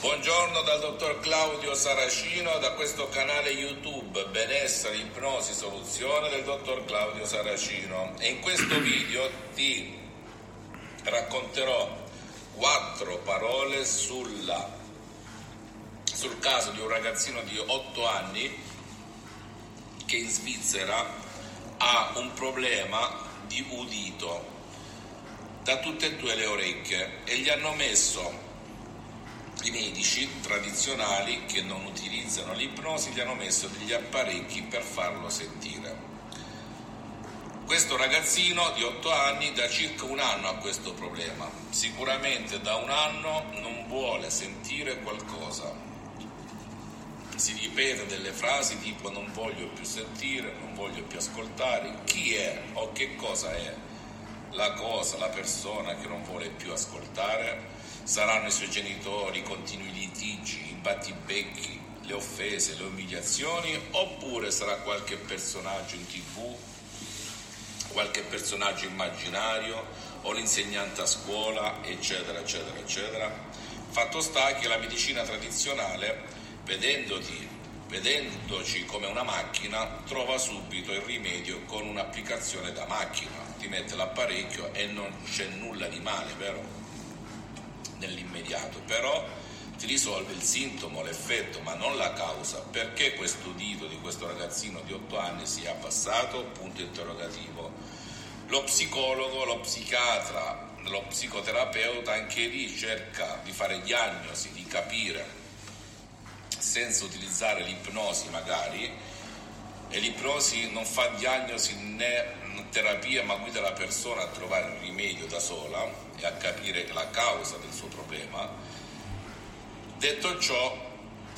Buongiorno dal dottor Claudio Saracino da questo canale YouTube Benessere, Ipnosi, Soluzione del dottor Claudio Saracino. E in questo video ti racconterò quattro parole sulla, sul caso di un ragazzino di 8 anni che in Svizzera ha un problema di udito. Da tutte e due le orecchie e gli hanno messo i medici tradizionali che non utilizzano l'ipnosi gli hanno messo degli apparecchi per farlo sentire. Questo ragazzino di 8 anni da circa un anno ha questo problema. Sicuramente da un anno non vuole sentire qualcosa. Si ripete delle frasi tipo non voglio più sentire, non voglio più ascoltare. Chi è o che cosa è la cosa, la persona che non vuole più ascoltare? Saranno i suoi genitori, i continui litigi, i battibecchi, le offese, le umiliazioni, oppure sarà qualche personaggio in tv, qualche personaggio immaginario o l'insegnante a scuola, eccetera, eccetera, eccetera. Fatto sta che la medicina tradizionale, vedendoti, vedendoci come una macchina, trova subito il rimedio con un'applicazione da macchina. Ti mette l'apparecchio e non c'è nulla di male, vero? Nell'immediato, però ti risolve il sintomo, l'effetto, ma non la causa. Perché questo udito di questo ragazzino di 8 anni si è abbassato? Punto interrogativo. Lo psicologo, lo psichiatra, lo psicoterapeuta anche lì cerca di fare diagnosi, di capire senza utilizzare l'ipnosi magari e l'ipnosi non fa diagnosi né terapia ma guida la persona a trovare il rimedio da sola e a capire la causa del suo problema. Detto ciò,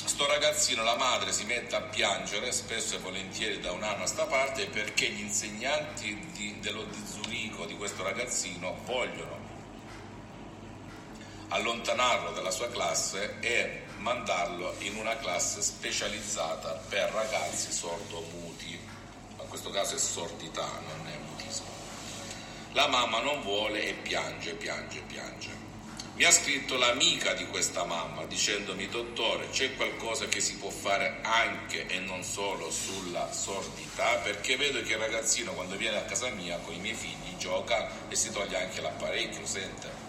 sto ragazzino, la madre si mette a piangere spesso e volentieri da un anno a sta parte perché gli insegnanti di, dello Zurigo di questo ragazzino vogliono allontanarlo dalla sua classe e mandarlo in una classe specializzata per ragazzi sordo-muti. In questo caso è sordità, non è mutismo. La mamma non vuole e piange, piange, piange. Mi ha scritto l'amica di questa mamma dicendomi dottore c'è qualcosa che si può fare anche e non solo sulla sordità perché vedo che il ragazzino quando viene a casa mia con i miei figli gioca e si toglie anche l'apparecchio, sente.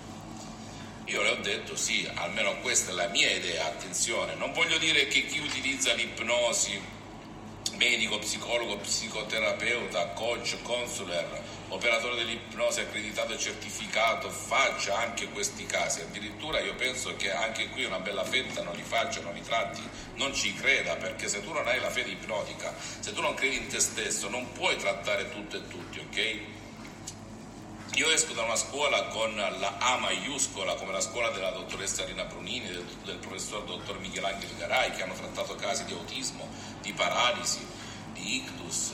Io le ho detto sì, almeno questa è la mia idea, attenzione, non voglio dire che chi utilizza l'ipnosi, medico, psicologo, psicoterapeuta, coach, consuler, operatore dell'ipnosi accreditato e certificato faccia anche questi casi, addirittura io penso che anche qui una bella fetta non li faccia, non li tratti, non ci creda, perché se tu non hai la fede ipnotica, se tu non credi in te stesso, non puoi trattare tutto e tutti, ok? Io esco da una scuola con la A maiuscola, come la scuola della dottoressa Rina Brunini, del, del professor dottor Michelangelo Garai, che hanno trattato casi di autismo, di paralisi, di ictus,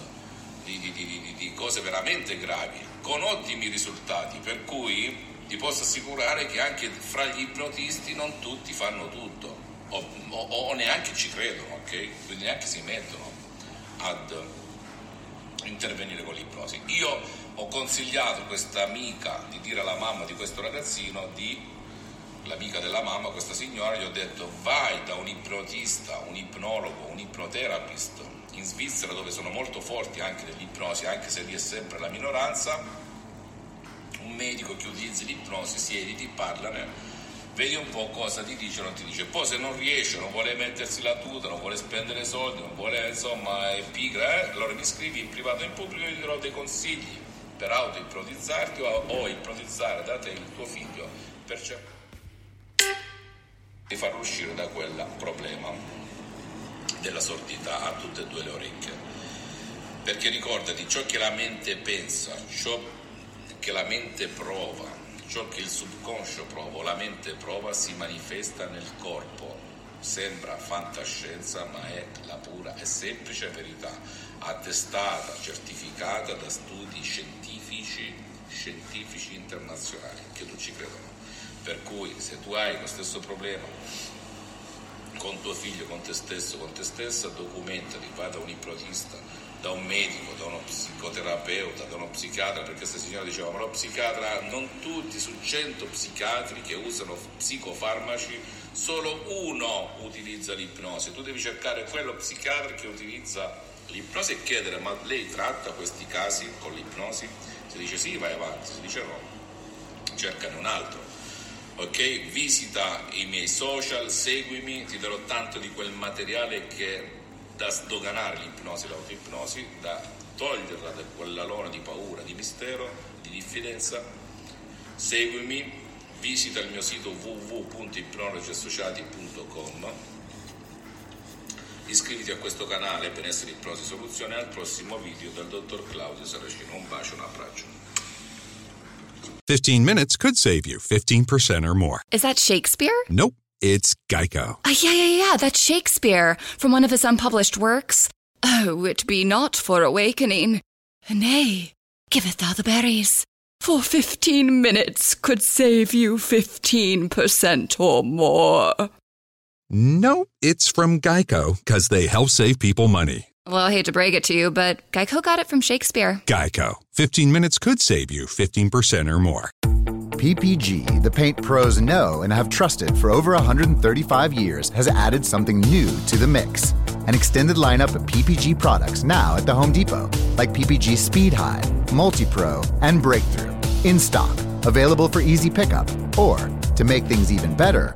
di, di, di, di cose veramente gravi, con ottimi risultati, per cui ti posso assicurare che anche fra gli ipnotisti non tutti fanno tutto, o, o, o neanche ci credono, ok? Quindi neanche si mettono ad intervenire con l'ipnosi. Io ho consigliato questa amica di dire alla mamma di questo ragazzino di l'amica della mamma, questa signora, gli ho detto vai da un ipnotista, un ipnologo, un ipnoterapist in Svizzera dove sono molto forti anche nell'ipnosi, anche se lì è sempre la minoranza, un medico che utilizzi l'ipnosi, siediti, parlane, vedi un po' cosa ti dice o non ti dice. Poi se non riesce, non vuole mettersi la tuta, non vuole spendere soldi, non vuole, insomma, è pigra, eh? allora mi scrivi in privato e in pubblico e gli darò dei consigli per auto-ipnotizzarti o, o ipnotizzare da te il tuo figlio per cercare di farlo uscire da quel problema della sordità a tutte e due le orecchie. Perché ricordati, ciò che la mente pensa, ciò che la mente prova, Ciò che il subconscio prova la mente prova si manifesta nel corpo. Sembra fantascienza, ma è la pura e semplice verità, attestata, certificata da studi scientifici, scientifici internazionali, che non ci credono. Per cui se tu hai lo stesso problema con tuo figlio, con te stesso, con te stessa, documentati, vai da un ipnotista, da un medico, da uno psicoterapeuta, da uno psichiatra, perché questa signora diceva, ma lo psichiatra, non tutti su 100 psichiatri che usano psicofarmaci, solo uno utilizza l'ipnosi. Tu devi cercare quello psichiatra che utilizza l'ipnosi e chiedere, ma lei tratta questi casi con l'ipnosi? Se dice sì, vai avanti, se dice no, cercane un altro ok? Visita i miei social, seguimi, ti darò tanto di quel materiale che da sdoganare l'ipnosi, l'autoipnosi, da toglierla da quell'alone di paura, di mistero, di diffidenza. Seguimi, visita il mio sito www.ipnologiassociati.com iscriviti a questo canale Benessere Ipnosi Soluzione al prossimo video dal dottor Claudio Saracino. Un bacio, un abbraccio. 15 minutes could save you 15% or more. Is that Shakespeare? Nope, it's Geico. Uh, yeah, yeah, yeah, that's Shakespeare from one of his unpublished works. Oh, it be not for awakening. Nay, giveth thou the berries. For 15 minutes could save you 15% or more. No, it's from Geico because they help save people money. Well, I hate to break it to you, but Geico got it from Shakespeare. Geico. 15 minutes could save you 15% or more. PPG, the paint pros know and have trusted for over 135 years, has added something new to the mix. An extended lineup of PPG products now at the Home Depot, like PPG Speed High, Multi Pro, and Breakthrough. In stock, available for easy pickup, or to make things even better,